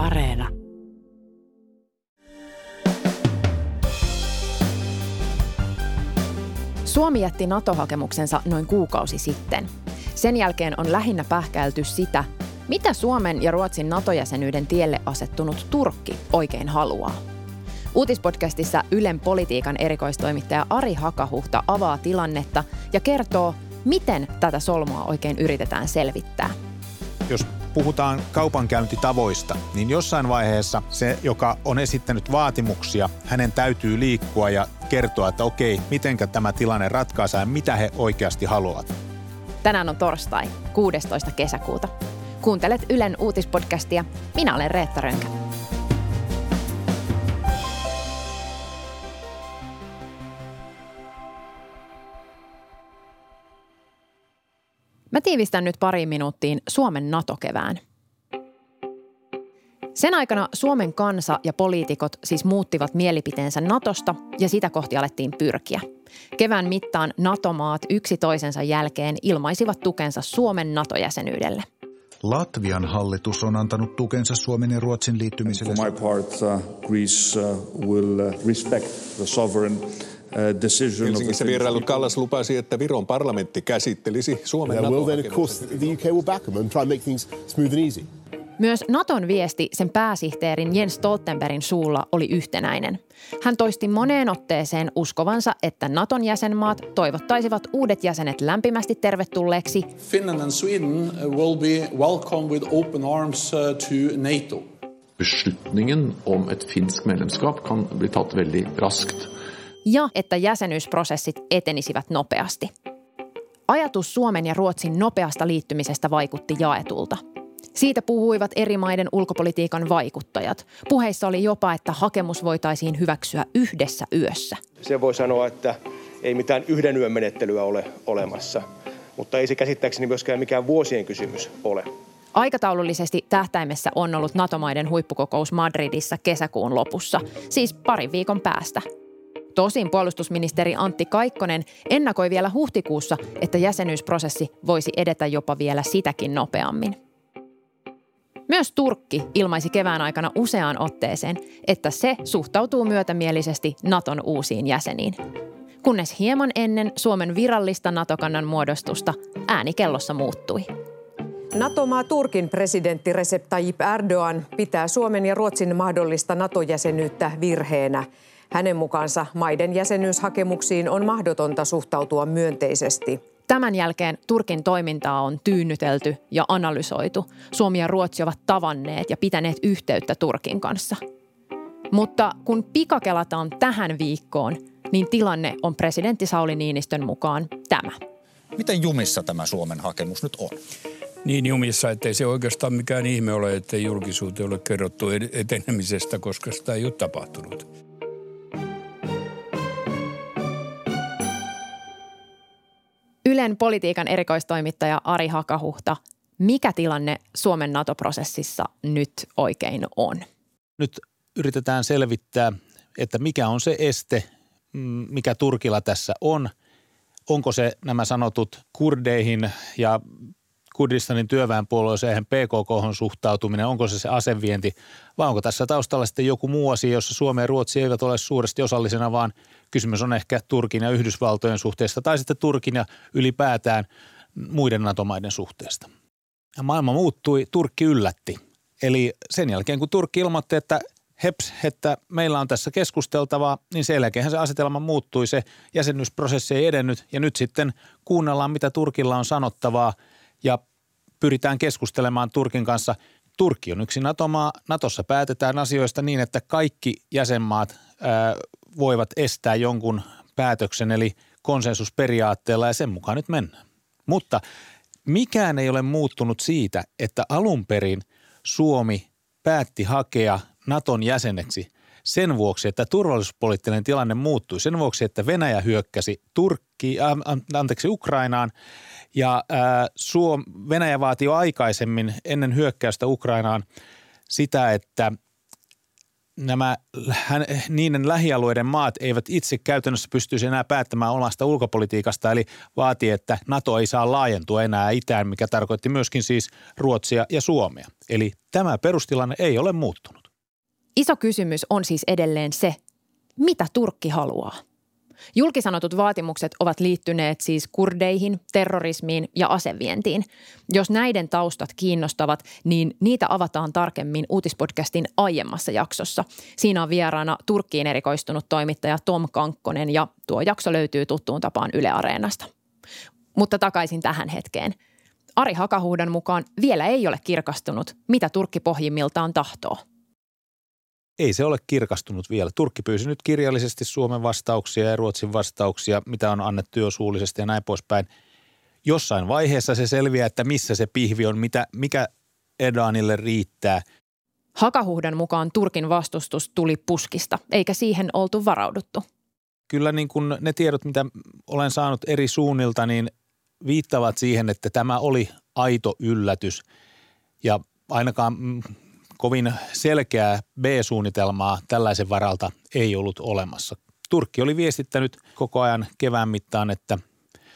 Areena. Suomi jätti NATO-hakemuksensa noin kuukausi sitten. Sen jälkeen on lähinnä pähkäilty sitä, mitä Suomen ja Ruotsin NATO-jäsenyyden tielle asettunut Turkki oikein haluaa. Uutispodcastissa Ylen politiikan erikoistoimittaja Ari Hakahuhta avaa tilannetta ja kertoo, miten tätä solmua oikein yritetään selvittää. Jos puhutaan kaupankäyntitavoista, niin jossain vaiheessa se, joka on esittänyt vaatimuksia, hänen täytyy liikkua ja kertoa, että okei, mitenkä tämä tilanne ratkaisee ja mitä he oikeasti haluavat. Tänään on torstai, 16. kesäkuuta. Kuuntelet Ylen uutispodcastia. Minä olen Reetta Rönkä. Mä tiivistän nyt pariin minuuttiin Suomen NATO-kevään. Sen aikana Suomen kansa ja poliitikot siis muuttivat mielipiteensä Natosta ja sitä kohti alettiin pyrkiä. Kevään mittaan NATO-maat yksi toisensa jälkeen ilmaisivat tukensa Suomen NATO-jäsenyydelle. Latvian hallitus on antanut tukensa Suomen ja Ruotsin liittymiselle. For my part, uh, Greece uh, will uh, respect the sovereign decision Helsingissä vieraillut Kallas lupasi, että Viron parlamentti käsittelisi Suomen Yeah, well, then of course the UK will back them and try and make things smooth and easy. Myös Naton viesti sen pääsihteerin Jens Stoltenbergin suulla oli yhtenäinen. Hän toisti moneen otteeseen uskovansa, että Naton jäsenmaat toivottaisivat uudet jäsenet lämpimästi tervetulleeksi Finland and Sweden uh, will be welcomed with open arms uh, to NATO. Beslutningen om et finsk medlemskap kan bli tatt veldig raskt. Ja että jäsenyysprosessit etenisivät nopeasti. Ajatus Suomen ja Ruotsin nopeasta liittymisestä vaikutti jaetulta. Siitä puhuivat eri maiden ulkopolitiikan vaikuttajat. Puheissa oli jopa, että hakemus voitaisiin hyväksyä yhdessä yössä. Se voi sanoa, että ei mitään yhden yön menettelyä ole olemassa, mutta ei se käsittääkseni myöskään mikään vuosien kysymys ole. Aikataulullisesti tähtäimessä on ollut NATO-maiden huippukokous Madridissa kesäkuun lopussa, siis parin viikon päästä. Tosin puolustusministeri Antti Kaikkonen ennakoi vielä huhtikuussa, että jäsenyysprosessi voisi edetä jopa vielä sitäkin nopeammin. Myös Turkki ilmaisi kevään aikana useaan otteeseen, että se suhtautuu myötämielisesti Naton uusiin jäseniin. Kunnes hieman ennen Suomen virallista NATO-kannan muodostusta ääni kellossa muuttui. NATO-maa Turkin presidentti Recep Tayyip Erdogan pitää Suomen ja Ruotsin mahdollista NATO-jäsenyyttä virheenä. Hänen mukaansa maiden jäsenyyshakemuksiin on mahdotonta suhtautua myönteisesti. Tämän jälkeen Turkin toimintaa on tyynnytelty ja analysoitu. Suomi ja Ruotsi ovat tavanneet ja pitäneet yhteyttä Turkin kanssa. Mutta kun pikakelataan tähän viikkoon, niin tilanne on presidentti Sauli Niinistön mukaan tämä. Miten jumissa tämä Suomen hakemus nyt on? niin jumissa, ettei se oikeastaan mikään ihme ole, ettei julkisuuteen ole kerrottu etenemisestä, koska sitä ei ole tapahtunut. Ylen politiikan erikoistoimittaja Ari Hakahuhta, mikä tilanne Suomen NATO-prosessissa nyt oikein on? Nyt yritetään selvittää, että mikä on se este, mm, mikä Turkilla tässä on. Onko se nämä sanotut kurdeihin ja Kurdistanin työväenpuolueeseen PKK suhtautuminen, onko se se asevienti vai onko tässä taustalla sitten joku muu asia, jossa Suomi ja Ruotsi eivät ole suuresti osallisena, vaan kysymys on ehkä Turkin ja Yhdysvaltojen suhteesta tai sitten Turkin ja ylipäätään muiden NATO-maiden suhteesta. Ja maailma muuttui, Turkki yllätti. Eli sen jälkeen kun Turkki ilmoitti, että heps, että meillä on tässä keskusteltavaa, niin sen jälkeen se asetelma muuttui, se jäsenyysprosessi ei edennyt ja nyt sitten kuunnellaan, mitä Turkilla on sanottavaa ja pyritään keskustelemaan Turkin kanssa. Turkki on yksi NATO-maa. Natossa päätetään asioista niin, että kaikki jäsenmaat ää, voivat estää jonkun päätöksen, eli konsensusperiaatteella ja sen mukaan nyt mennään. Mutta mikään ei ole muuttunut siitä, että alun perin Suomi päätti hakea Naton jäseneksi sen vuoksi, että turvallisuuspoliittinen tilanne muuttui. Sen vuoksi, että Venäjä hyökkäsi Turkki, äh, anteeksi Ukrainaan ja äh, Suom, Venäjä vaati jo aikaisemmin ennen hyökkäystä Ukrainaan sitä, että nämä niiden lähialueiden maat eivät itse käytännössä pystyisi enää päättämään omasta ulkopolitiikasta, eli vaati, että NATO ei saa laajentua enää itään, mikä tarkoitti myöskin siis Ruotsia ja Suomea. Eli tämä perustilanne ei ole muuttunut. Iso kysymys on siis edelleen se, mitä Turkki haluaa. Julkisanotut vaatimukset ovat liittyneet siis kurdeihin, terrorismiin ja asevientiin. Jos näiden taustat kiinnostavat, niin niitä avataan tarkemmin uutispodcastin aiemmassa jaksossa. Siinä on vieraana Turkkiin erikoistunut toimittaja Tom Kankkonen ja tuo jakso löytyy tuttuun tapaan Yle Areenasta. Mutta takaisin tähän hetkeen. Ari Hakahuudan mukaan vielä ei ole kirkastunut, mitä Turkki pohjimmiltaan tahtoo – ei se ole kirkastunut vielä. Turkki pyysi nyt kirjallisesti Suomen vastauksia ja Ruotsin vastauksia, mitä on annettu jo suullisesti ja näin poispäin. Jossain vaiheessa se selviää, että missä se pihvi on, mitä, mikä Erdoganille riittää. Hakahuhdan mukaan Turkin vastustus tuli puskista, eikä siihen oltu varauduttu. Kyllä niin kuin ne tiedot, mitä olen saanut eri suunnilta, niin viittavat siihen, että tämä oli aito yllätys. Ja ainakaan mm, kovin selkeää B-suunnitelmaa tällaisen varalta ei ollut olemassa. Turkki oli viestittänyt koko ajan kevään mittaan, että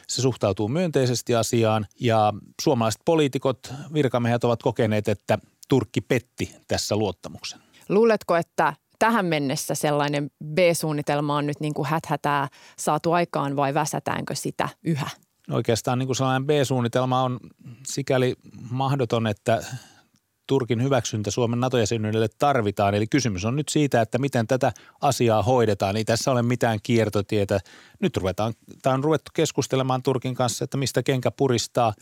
se suhtautuu myönteisesti asiaan ja suomalaiset poliitikot, virkamiehet ovat kokeneet, että Turkki petti tässä luottamuksen. Luuletko, että tähän mennessä sellainen B-suunnitelma on nyt niin kuin häthätää saatu aikaan vai väsätäänkö sitä yhä? Oikeastaan niin kuin sellainen B-suunnitelma on sikäli mahdoton, että Turkin hyväksyntä Suomen NATO-jäsenyydelle tarvitaan. Eli kysymys on nyt siitä, että miten tätä asiaa hoidetaan. Ei tässä ole mitään kiertotietä. Nyt ruvetaan, tämä on ruvettu keskustelemaan Turkin kanssa, että mistä kenkä puristaa.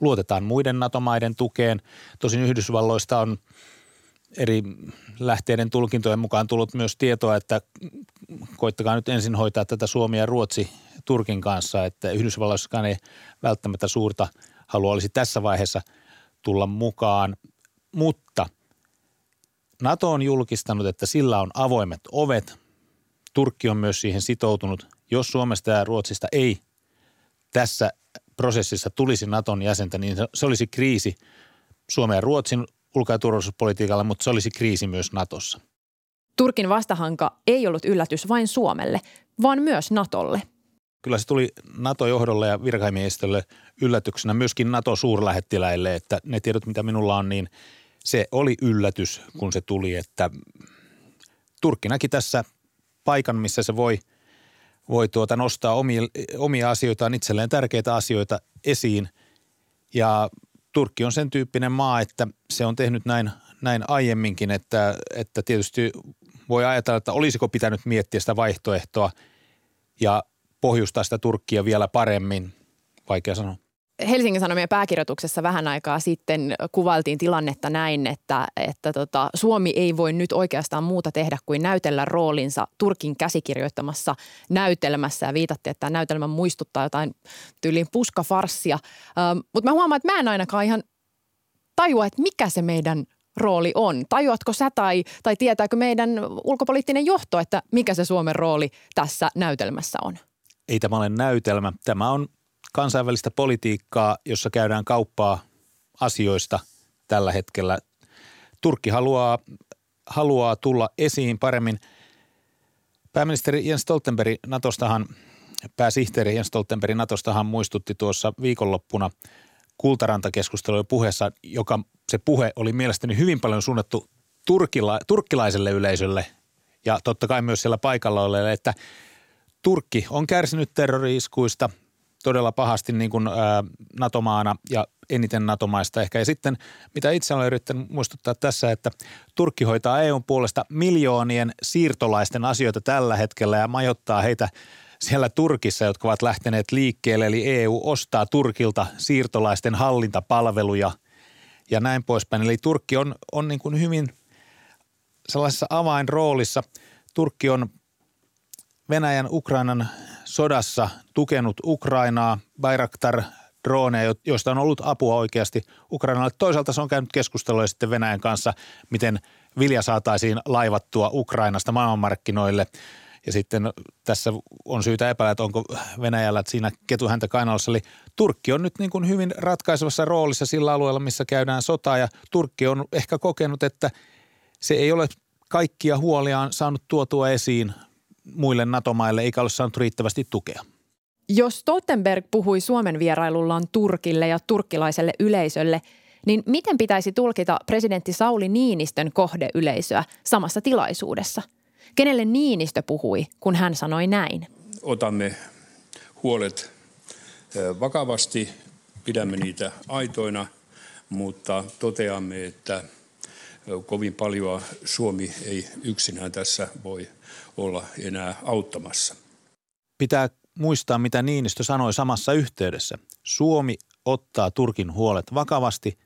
Luotetaan muiden NATO-maiden tukeen. Tosin Yhdysvalloista on eri lähteiden tulkintojen mukaan tullut myös tietoa, että koittakaa nyt ensin hoitaa tätä Suomi ja Ruotsi Turkin kanssa, että Yhdysvalloissakaan ei välttämättä suurta halua olisi tässä vaiheessa tulla mukaan mutta NATO on julkistanut, että sillä on avoimet ovet. Turkki on myös siihen sitoutunut. Jos Suomesta ja Ruotsista ei tässä prosessissa tulisi Naton jäsentä, niin se olisi kriisi Suomen ja Ruotsin ulko- ja turvallisuuspolitiikalla, mutta se olisi kriisi myös Natossa. Turkin vastahanka ei ollut yllätys vain Suomelle, vaan myös Natolle. Kyllä se tuli NATO-johdolle ja virkamiehistölle yllätyksenä myöskin NATO-suurlähettiläille, että ne tiedot, mitä minulla on, niin – se oli yllätys, kun se tuli, että Turkki näki tässä paikan, missä se voi, voi tuota nostaa omia, omia asioitaan, itselleen tärkeitä asioita esiin. Ja Turkki on sen tyyppinen maa, että se on tehnyt näin, näin aiemminkin, että, että tietysti voi ajatella, että olisiko pitänyt miettiä sitä vaihtoehtoa ja pohjustaa sitä Turkkia vielä paremmin. Vaikea sanoa. Helsingin Sanomien pääkirjoituksessa vähän aikaa sitten kuvailtiin tilannetta näin, että, että tota, Suomi ei voi nyt oikeastaan muuta tehdä kuin näytellä roolinsa Turkin käsikirjoittamassa näytelmässä ja viitattiin, että tämä näytelmä muistuttaa jotain tyyliin puskafarssia. Ähm, mutta mä huomaan, että mä en ainakaan ihan tajua, että mikä se meidän rooli on. Tajuatko sä tai, tai tietääkö meidän ulkopoliittinen johto, että mikä se Suomen rooli tässä näytelmässä on? Ei tämä ole näytelmä. Tämä on kansainvälistä politiikkaa, jossa käydään kauppaa asioista tällä hetkellä. Turkki haluaa, haluaa tulla esiin paremmin. Pääministeri Jens Stoltenberg Natostahan, pääsihteeri Jens Stoltenberg Natostahan muistutti tuossa viikonloppuna kultarantakeskustelun puheessa, joka se puhe oli mielestäni hyvin paljon suunnattu turkila, turkkilaiselle yleisölle ja totta kai myös siellä paikalla olleille, että Turkki on kärsinyt terroriiskuista – todella pahasti niin kuin, ää, NATO-maana ja eniten NATO-maista ehkä. Ja sitten, mitä itse olen yrittänyt muistuttaa tässä, että Turkki hoitaa EUn puolesta miljoonien siirtolaisten asioita tällä hetkellä ja majoittaa heitä siellä Turkissa, jotka ovat lähteneet liikkeelle. Eli EU ostaa Turkilta siirtolaisten hallintapalveluja ja näin poispäin. Eli Turkki on, on niin kuin hyvin sellaisessa avainroolissa. Turkki on Venäjän Ukrainan sodassa tukenut Ukrainaa, Bayraktar droneja, joista on ollut apua oikeasti Ukrainalle. Toisaalta se on käynyt keskustelua sitten Venäjän kanssa, miten vilja saataisiin laivattua Ukrainasta maailmanmarkkinoille. Ja sitten tässä on syytä epäillä, että onko Venäjällä siinä ketuhäntä kainalossa. Eli Turkki on nyt niin kuin hyvin ratkaisevassa roolissa sillä alueella, missä käydään sotaa. Ja Turkki on ehkä kokenut, että se ei ole kaikkia huoliaan saanut tuotua esiin muille NATO-maille eikä ole saanut riittävästi tukea. Jos Stoltenberg puhui Suomen vierailullaan Turkille ja turkkilaiselle yleisölle, niin miten pitäisi tulkita presidentti Sauli Niinistön kohdeyleisöä samassa tilaisuudessa? Kenelle Niinistö puhui, kun hän sanoi näin? Otamme huolet vakavasti, pidämme niitä aitoina, mutta toteamme, että kovin paljon Suomi ei yksinään tässä voi olla enää auttamassa. Pitää muistaa, mitä Niinistö sanoi samassa yhteydessä. Suomi ottaa Turkin huolet vakavasti,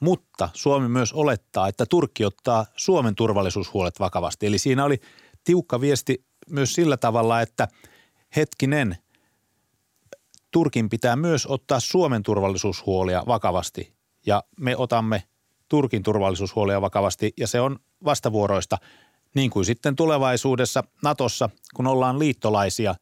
mutta Suomi myös olettaa, että Turkki ottaa Suomen turvallisuushuolet vakavasti. Eli siinä oli tiukka viesti myös sillä tavalla, että hetkinen, Turkin pitää myös ottaa Suomen turvallisuushuolia vakavasti ja me otamme Turkin turvallisuushuolia vakavasti ja se on vastavuoroista niin kuin sitten tulevaisuudessa Natossa, kun ollaan liittolaisia.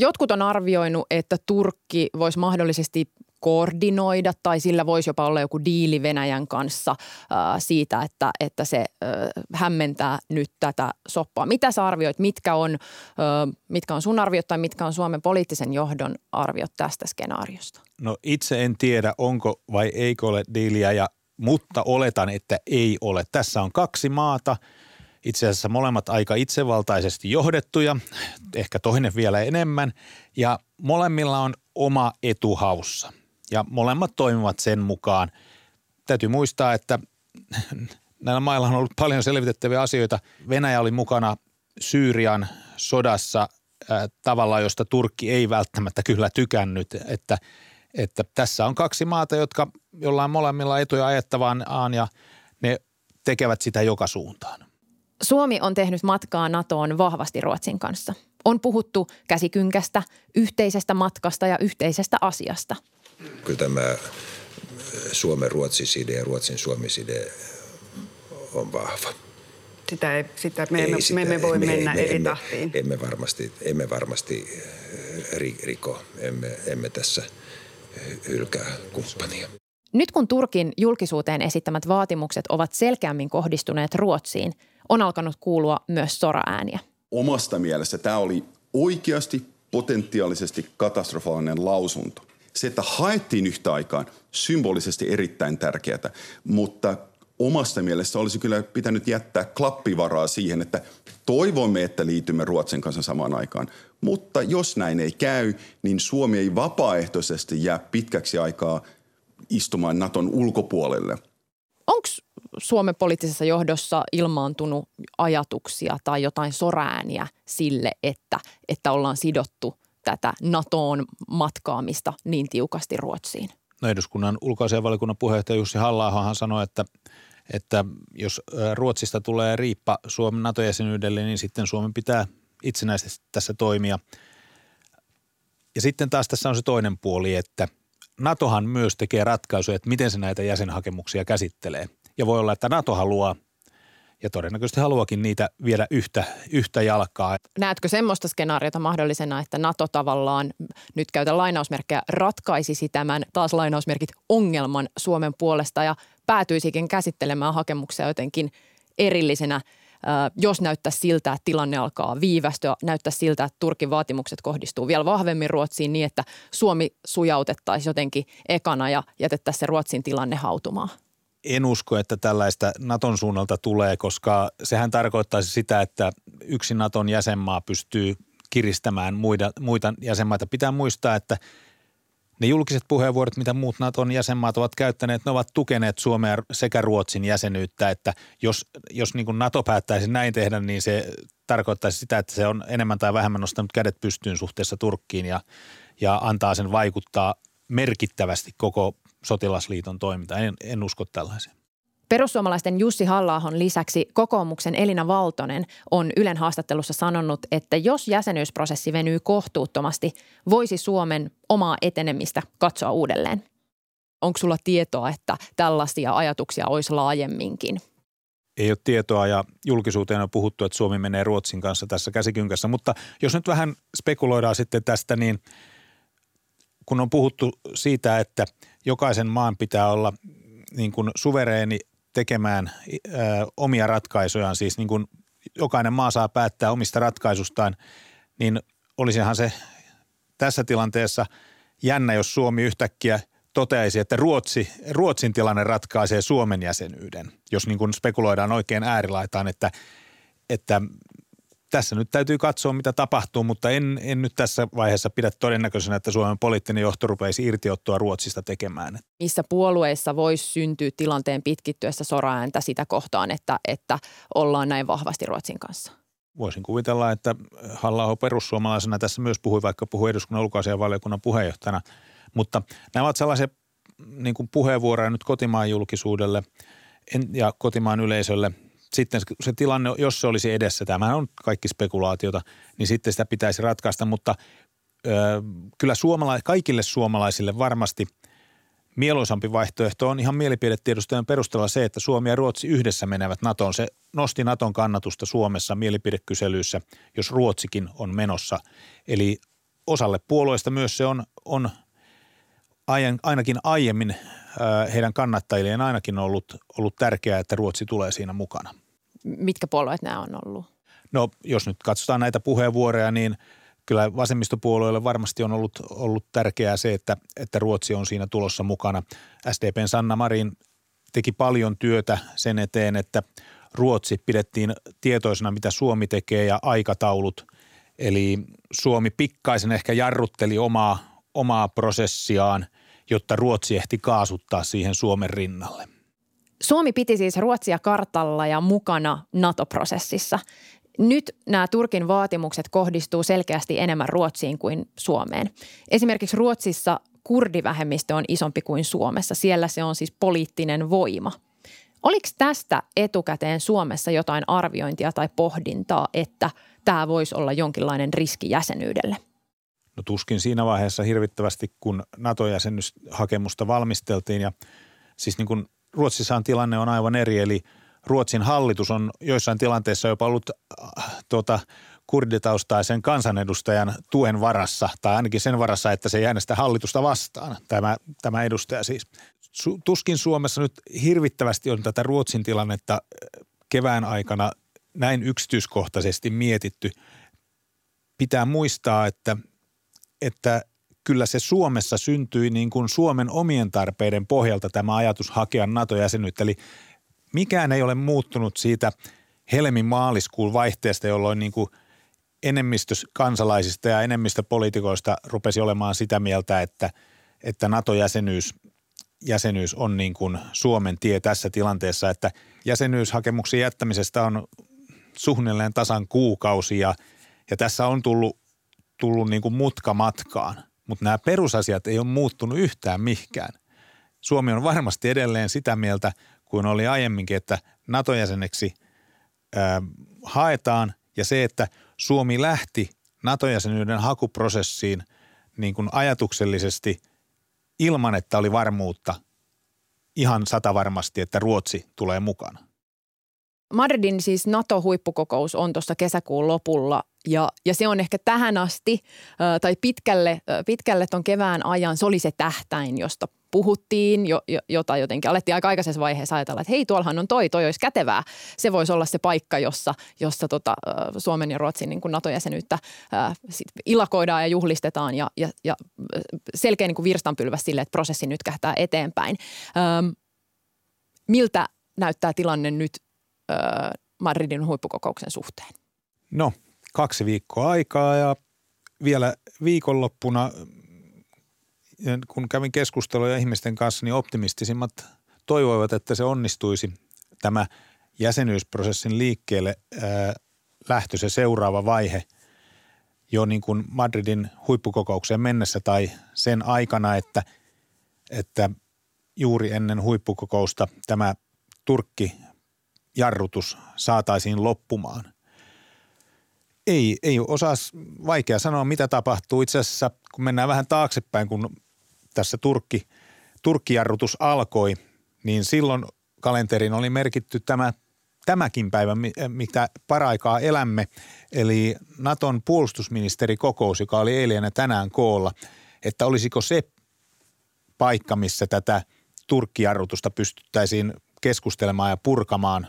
Jotkut on arvioinut, että Turkki voisi mahdollisesti koordinoida tai sillä voisi jopa olla joku diili Venäjän kanssa äh, siitä, että, että se äh, hämmentää nyt tätä soppaa. Mitä sä arvioit, mitkä on, äh, mitkä on sun arviot tai mitkä on Suomen poliittisen johdon arviot tästä skenaariosta? No itse en tiedä, onko vai eikö ole diiliä, ja, mutta oletan, että ei ole. Tässä on kaksi maata – itse asiassa molemmat aika itsevaltaisesti johdettuja, ehkä toinen vielä enemmän, ja molemmilla on oma etuhaussa ja molemmat toimivat sen mukaan. Täytyy muistaa, että näillä mailla on ollut paljon selvitettäviä asioita. Venäjä oli mukana Syyrian sodassa tavalla, josta Turkki ei välttämättä kyllä tykännyt, että, että tässä on kaksi maata, jotka jollain molemmilla etuja ajettavaan ja ne tekevät sitä joka suuntaan. Suomi on tehnyt matkaa NATOon vahvasti Ruotsin kanssa. On puhuttu käsikynkästä, yhteisestä matkasta ja yhteisestä asiasta. Kyllä tämä Suomen Ruotsi-side ja Ruotsin Suomi-side on vahva. Sitä, ei, sitä me, emme, sitä, me emme voi me, mennä me, eri emme, tahtiin. Emme varmasti, emme varmasti riko, emme, emme tässä hylkää kumppania. Nyt kun Turkin julkisuuteen esittämät vaatimukset ovat selkeämmin kohdistuneet Ruotsiin, on alkanut kuulua myös soraääniä. Omasta mielestä tämä oli oikeasti potentiaalisesti katastrofaalinen lausunto. Se, että haettiin yhtä aikaan, symbolisesti erittäin tärkeää, mutta omasta mielestä olisi kyllä pitänyt jättää klappivaraa siihen, että toivomme, että liitymme Ruotsin kanssa samaan aikaan. Mutta jos näin ei käy, niin Suomi ei vapaaehtoisesti jää pitkäksi aikaa istumaan Naton ulkopuolelle. Onko Suomen poliittisessa johdossa ilmaantunut ajatuksia tai jotain sorääniä sille, että, että ollaan sidottu tätä NATOon matkaamista niin tiukasti Ruotsiin? No eduskunnan ulkoasianvaliokunnan puheenjohtaja Jussi halla sanoi, että, että jos Ruotsista tulee riippa Suomen NATO-jäsenyydelle, niin sitten Suomen pitää itsenäisesti tässä toimia. Ja sitten taas tässä on se toinen puoli, että NATOhan myös tekee ratkaisuja, että miten se näitä jäsenhakemuksia käsittelee – ja voi olla, että NATO haluaa ja todennäköisesti haluakin niitä viedä yhtä, yhtä jalkaa. Näetkö semmoista skenaariota mahdollisena, että NATO tavallaan, nyt käytä lainausmerkkejä, ratkaisisi tämän taas lainausmerkit ongelman Suomen puolesta ja päätyisikin käsittelemään hakemuksia jotenkin erillisenä, jos näyttää siltä, että tilanne alkaa viivästyä, näyttää siltä, että Turkin vaatimukset kohdistuu vielä vahvemmin Ruotsiin niin, että Suomi sujautettaisiin jotenkin ekana ja jätettäisiin se Ruotsin tilanne hautumaan? En usko, että tällaista Naton suunnalta tulee, koska sehän tarkoittaisi sitä, että yksi Naton jäsenmaa pystyy kiristämään muita, muita jäsenmaita. Pitää muistaa, että ne julkiset puheenvuorot, mitä muut Naton jäsenmaat ovat käyttäneet, ne ovat tukeneet Suomea sekä Ruotsin jäsenyyttä, että jos, jos niin kuin NATO päättäisi näin tehdä, niin se tarkoittaisi sitä, että se on enemmän tai vähemmän nostanut kädet pystyyn suhteessa Turkkiin ja, ja antaa sen vaikuttaa merkittävästi koko sotilasliiton toiminta. En, en usko tällaiseen. Perussuomalaisten Jussi halla lisäksi kokoomuksen Elina Valtonen on Ylen haastattelussa sanonut, että jos jäsenyysprosessi venyy kohtuuttomasti, voisi Suomen omaa etenemistä katsoa uudelleen. Onko sulla tietoa, että tällaisia ajatuksia olisi laajemminkin? Ei ole tietoa ja julkisuuteen on puhuttu, että Suomi menee Ruotsin kanssa tässä käsikynkässä. Mutta jos nyt vähän spekuloidaan sitten tästä, niin – kun on puhuttu siitä, että jokaisen maan pitää olla niin kuin suvereeni tekemään ö, omia ratkaisujaan, siis niin kuin jokainen maa saa päättää omista ratkaisustaan, niin olisihan se tässä tilanteessa jännä, jos Suomi yhtäkkiä toteaisi, että Ruotsi, Ruotsin tilanne ratkaisee Suomen jäsenyyden, jos niin kuin spekuloidaan oikein äärilaitaan, että, että tässä nyt täytyy katsoa, mitä tapahtuu, mutta en, en nyt tässä vaiheessa pidä todennäköisenä, että Suomen poliittinen johto rupeisi irtiottoa Ruotsista tekemään. Missä puolueissa voisi syntyä tilanteen pitkittyessä soraääntä sitä kohtaan, että, että ollaan näin vahvasti Ruotsin kanssa? Voisin kuvitella, että halla perussuomalaisena tässä myös puhui, vaikka puhui eduskunnan ulkoasianvaliokunnan puheenjohtajana. Mutta nämä ovat sellaisia niin kuin puheenvuoroja nyt kotimaan julkisuudelle ja kotimaan yleisölle – sitten se tilanne, jos se olisi edessä, tämä on kaikki spekulaatiota, niin sitten sitä pitäisi ratkaista, mutta ö, kyllä suomala- kaikille suomalaisille varmasti mieluisampi vaihtoehto on ihan mielipidetiedustojen perusteella se, että Suomi ja Ruotsi yhdessä menevät NATOon. Se nosti NATOn kannatusta Suomessa mielipidekyselyissä, jos Ruotsikin on menossa. Eli osalle puolueista myös se on, on ainakin aiemmin heidän kannattajilleen ainakin ollut, ollut tärkeää, että Ruotsi tulee siinä mukana mitkä puolueet nämä on ollut? No jos nyt katsotaan näitä puheenvuoroja, niin kyllä vasemmistopuolueille varmasti on ollut, ollut tärkeää se, että, että Ruotsi on siinä tulossa mukana. SDPn Sanna Marin teki paljon työtä sen eteen, että Ruotsi pidettiin tietoisena, mitä Suomi tekee ja aikataulut. Eli Suomi pikkaisen ehkä jarrutteli omaa, omaa prosessiaan, jotta Ruotsi ehti kaasuttaa siihen Suomen rinnalle. Suomi piti siis Ruotsia kartalla ja mukana NATO-prosessissa. Nyt nämä Turkin vaatimukset kohdistuu selkeästi enemmän Ruotsiin kuin Suomeen. Esimerkiksi Ruotsissa kurdivähemmistö on isompi kuin Suomessa. Siellä se on siis poliittinen voima. Oliko tästä etukäteen Suomessa jotain arviointia tai pohdintaa, että tämä voisi olla jonkinlainen riski jäsenyydelle? No tuskin siinä vaiheessa hirvittävästi, kun NATO-jäsenyyshakemusta valmisteltiin ja siis niin kuin Ruotsissahan tilanne on aivan eri, eli Ruotsin hallitus on joissain tilanteissa jopa ollut äh, tuota, kurditaustaisen kansanedustajan tuen varassa, tai ainakin sen varassa, että se ei äänestä hallitusta vastaan, tämä, tämä edustaja siis. Su, tuskin Suomessa nyt hirvittävästi on tätä Ruotsin tilannetta äh, kevään aikana näin yksityiskohtaisesti mietitty. Pitää muistaa, että, että kyllä se Suomessa syntyi niin kuin Suomen omien tarpeiden pohjalta tämä ajatus hakea NATO-jäsenyyttä. Eli mikään ei ole muuttunut siitä helmi-maaliskuun vaihteesta, jolloin niin kuin enemmistö kansalaisista ja enemmistö poliitikoista rupesi olemaan sitä mieltä, että, että NATO-jäsenyys jäsenyys on niin kuin Suomen tie tässä tilanteessa, että jäsenyyshakemuksen jättämisestä on suunnilleen tasan kuukausi ja, ja tässä on tullut, tullut niin kuin mutka matkaan. Mutta nämä perusasiat ei ole muuttunut yhtään mihkään. Suomi on varmasti edelleen sitä mieltä kuin oli aiemminkin, että NATO-jäseneksi ää, haetaan ja se, että Suomi lähti NATO-jäsenyyden hakuprosessiin niin kuin ajatuksellisesti ilman, että oli varmuutta ihan sata varmasti, että Ruotsi tulee mukana. Madridin siis NATO-huippukokous on tuossa kesäkuun lopulla ja, ja se on ehkä tähän asti tai pitkälle, pitkälle ton kevään ajan, se oli se tähtäin, josta puhuttiin, jo, jo, jota jotenkin alettiin aika aikaisessa vaiheessa ajatella, että hei tuollahan on toi, toi olisi kätevää. Se voisi olla se paikka, jossa, jossa tota, Suomen ja Ruotsin niin kuin NATO-jäsenyyttä ää, sit ilakoidaan ja juhlistetaan ja, ja, ja selkeä niin kuin virstanpylväs sille, että prosessi nyt kähtää eteenpäin. Öm, miltä näyttää tilanne nyt ö, Madridin huippukokouksen suhteen? No, kaksi viikkoa aikaa ja vielä viikonloppuna, kun kävin keskusteluja ihmisten kanssa, niin optimistisimmat toivoivat, että se onnistuisi tämä jäsenyysprosessin liikkeelle ää, lähtö, se seuraava vaihe jo niin kuin Madridin huippukokoukseen mennessä tai sen aikana, että, että juuri ennen huippukokousta tämä Turkki jarrutus saataisiin loppumaan. Ei, ei osaa, vaikea sanoa mitä tapahtuu. Itse asiassa kun mennään vähän taaksepäin, kun tässä Turkki, Turkkijarrutus alkoi, niin silloin kalenteriin oli merkitty tämä tämäkin päivä, mitä paraikaa elämme, eli Naton puolustusministerikokous, joka oli eilen ja tänään koolla, että olisiko se paikka, missä tätä Turkkijarrutusta pystyttäisiin keskustelemaan ja purkamaan.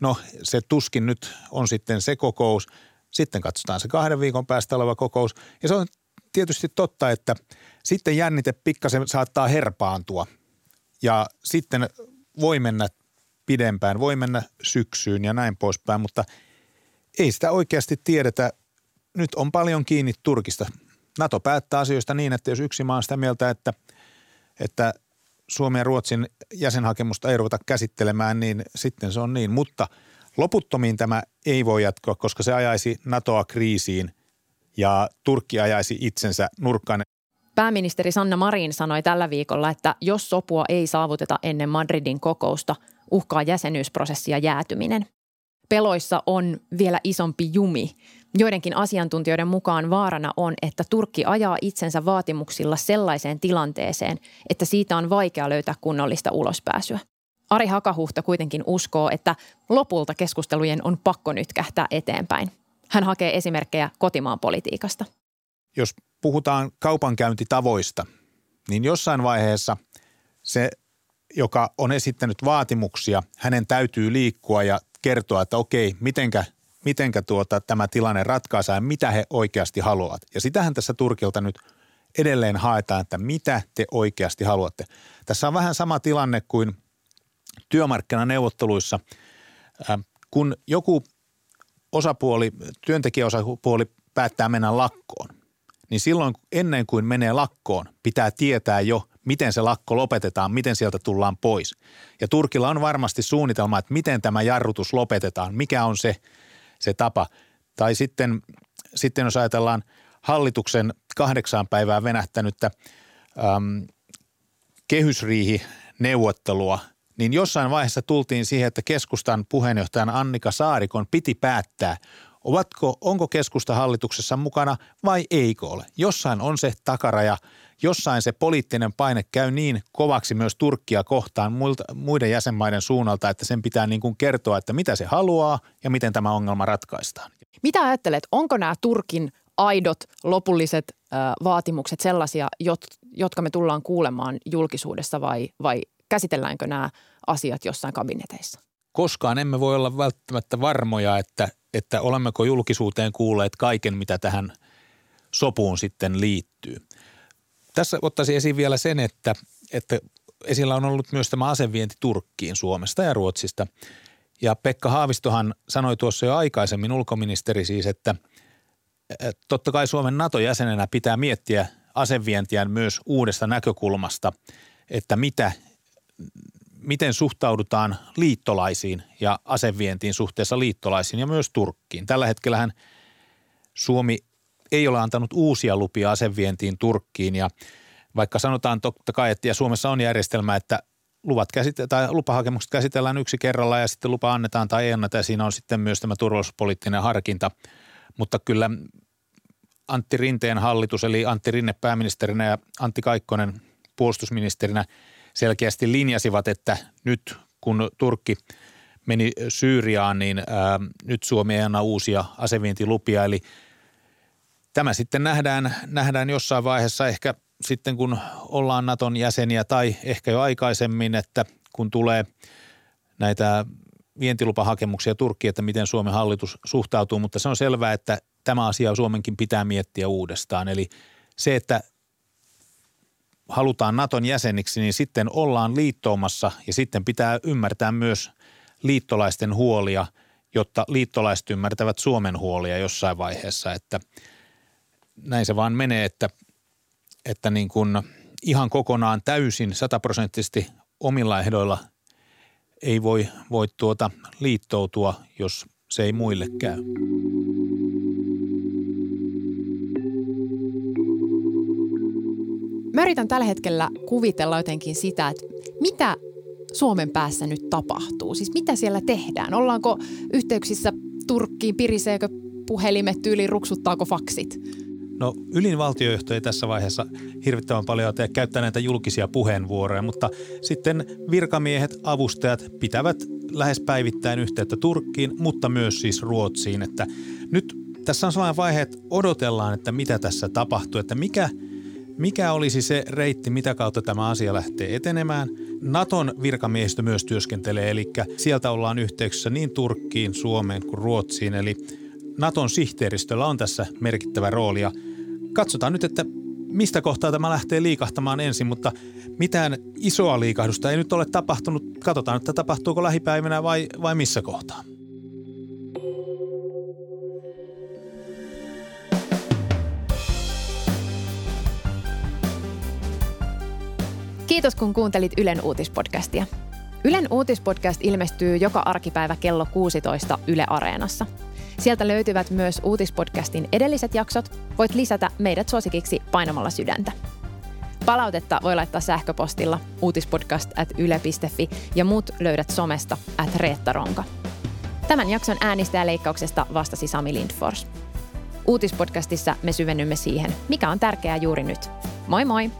No se tuskin nyt on sitten se kokous. Sitten katsotaan se kahden viikon päästä oleva kokous. Ja se on tietysti totta, että sitten jännite pikkasen saattaa herpaantua. Ja sitten voi mennä pidempään, voi mennä syksyyn ja näin poispäin, mutta ei sitä oikeasti tiedetä. Nyt on paljon kiinni Turkista. NATO päättää asioista niin, että jos yksi maa on sitä mieltä, että, että Suomen ja Ruotsin jäsenhakemusta ei ruveta käsittelemään, niin sitten se on niin. Mutta loputtomiin tämä ei voi jatkoa, koska se ajaisi NATOa kriisiin ja Turkki ajaisi itsensä nurkkaan. Pääministeri Sanna Marin sanoi tällä viikolla, että jos sopua ei saavuteta ennen Madridin kokousta, uhkaa jäsenyysprosessia jäätyminen. Peloissa on vielä isompi jumi. Joidenkin asiantuntijoiden mukaan vaarana on, että Turkki ajaa itsensä vaatimuksilla sellaiseen tilanteeseen, että siitä on vaikea löytää kunnollista ulospääsyä. Ari Hakahuhta kuitenkin uskoo, että lopulta keskustelujen on pakko nyt kähtää eteenpäin. Hän hakee esimerkkejä kotimaan politiikasta. Jos puhutaan kaupankäyntitavoista, niin jossain vaiheessa se, joka on esittänyt vaatimuksia, hänen täytyy liikkua ja kertoa, että okei, mitenkä, mitenkä tuota, tämä tilanne ratkaisee, mitä he oikeasti haluavat. Ja sitähän tässä Turkilta nyt edelleen haetaan, että mitä te oikeasti haluatte. Tässä on vähän sama tilanne kuin työmarkkinaneuvotteluissa, kun joku osapuoli, työntekijäosapuoli päättää mennä lakkoon, niin silloin ennen kuin menee lakkoon, pitää tietää jo, miten se lakko lopetetaan, miten sieltä tullaan pois. Ja Turkilla on varmasti suunnitelma, että miten tämä jarrutus lopetetaan, mikä on se, se tapa. Tai sitten, sitten jos ajatellaan hallituksen kahdeksaan päivää venähtänyttä äm, kehysriihi neuvottelua, niin jossain vaiheessa tultiin siihen, että keskustan puheenjohtajan Annika Saarikon piti päättää, ovatko, onko keskusta hallituksessa mukana vai eikö ole. Jossain on se takaraja – jossain se poliittinen paine käy niin kovaksi myös Turkkia kohtaan muiden jäsenmaiden suunnalta, että sen pitää niin kuin kertoa, että mitä se haluaa ja miten tämä ongelma ratkaistaan. Mitä ajattelet, onko nämä Turkin aidot lopulliset vaatimukset sellaisia, jot, jotka me tullaan kuulemaan julkisuudessa vai, vai käsitelläänkö nämä asiat jossain kabineteissa? Koskaan emme voi olla välttämättä varmoja, että, että olemmeko julkisuuteen kuulleet kaiken, mitä tähän sopuun sitten liittyy. Tässä ottaisin esiin vielä sen, että, että esillä on ollut myös tämä asevienti Turkkiin Suomesta ja Ruotsista. Ja Pekka Haavistohan sanoi tuossa jo aikaisemmin, ulkoministeri siis, että totta kai Suomen NATO-jäsenenä pitää miettiä asevientiä myös uudesta näkökulmasta, että mitä, miten suhtaudutaan liittolaisiin ja asevientiin suhteessa liittolaisiin ja myös Turkkiin. Tällä hetkellähän Suomi ei ole antanut uusia lupia asevientiin Turkkiin ja vaikka sanotaan totta kai, että Suomessa on järjestelmä, että luvat käsite- tai lupahakemukset käsitellään yksi kerralla ja sitten lupa annetaan tai ei anneta ja siinä on sitten myös tämä turvallisuuspoliittinen harkinta. Mutta kyllä Antti Rinteen hallitus eli Antti Rinne pääministerinä ja Antti Kaikkonen puolustusministerinä selkeästi linjasivat, että nyt kun Turkki meni Syyriaan, niin ää, nyt Suomi ei anna uusia asevientilupia. Eli Tämä sitten nähdään, nähdään jossain vaiheessa ehkä sitten kun ollaan Naton jäseniä tai ehkä jo aikaisemmin, että kun tulee näitä vientilupahakemuksia Turkkiin, että miten Suomen hallitus suhtautuu, mutta se on selvää, että tämä asia Suomenkin pitää miettiä uudestaan. Eli se, että halutaan Naton jäseniksi, niin sitten ollaan liittoumassa ja sitten pitää ymmärtää myös liittolaisten huolia, jotta liittolaiset ymmärtävät Suomen huolia jossain vaiheessa, että – näin se vaan menee, että, että niin kuin ihan kokonaan täysin sataprosenttisesti omilla ehdoilla ei voi, voi tuota liittoutua, jos se ei muille käy. Mä yritän tällä hetkellä kuvitella jotenkin sitä, että mitä Suomen päässä nyt tapahtuu? Siis mitä siellä tehdään? Ollaanko yhteyksissä Turkkiin, piriseekö puhelimet tyyliin, ruksuttaako faksit? No ylin valtiojohto ei tässä vaiheessa hirvittävän paljon tee käyttää näitä julkisia puheenvuoroja, mutta sitten virkamiehet, avustajat pitävät lähes päivittäin yhteyttä Turkkiin, mutta myös siis Ruotsiin, että nyt tässä on sellainen vaihe, että odotellaan, että mitä tässä tapahtuu, että mikä, Mikä olisi se reitti, mitä kautta tämä asia lähtee etenemään? Naton virkamiehistö myös työskentelee, eli sieltä ollaan yhteyksissä niin Turkkiin, Suomeen kuin Ruotsiin, eli Naton sihteeristöllä on tässä merkittävä rooli ja katsotaan nyt, että mistä kohtaa tämä lähtee liikahtamaan ensin, mutta mitään isoa liikahdusta ei nyt ole tapahtunut. Katsotaan, että tapahtuuko lähipäivinä vai, vai missä kohtaa. Kiitos kun kuuntelit Ylen uutispodcastia. Ylen uutispodcast ilmestyy joka arkipäivä kello 16 Yle Areenassa. Sieltä löytyvät myös uutispodcastin edelliset jaksot. Voit lisätä meidät suosikiksi painamalla sydäntä. Palautetta voi laittaa sähköpostilla uutispodcast at ja muut löydät somesta at Reetta Ronka. Tämän jakson äänistäjäleikkauksesta vastasi Sami Lindfors. Uutispodcastissa me syvennymme siihen, mikä on tärkeää juuri nyt. Moi moi!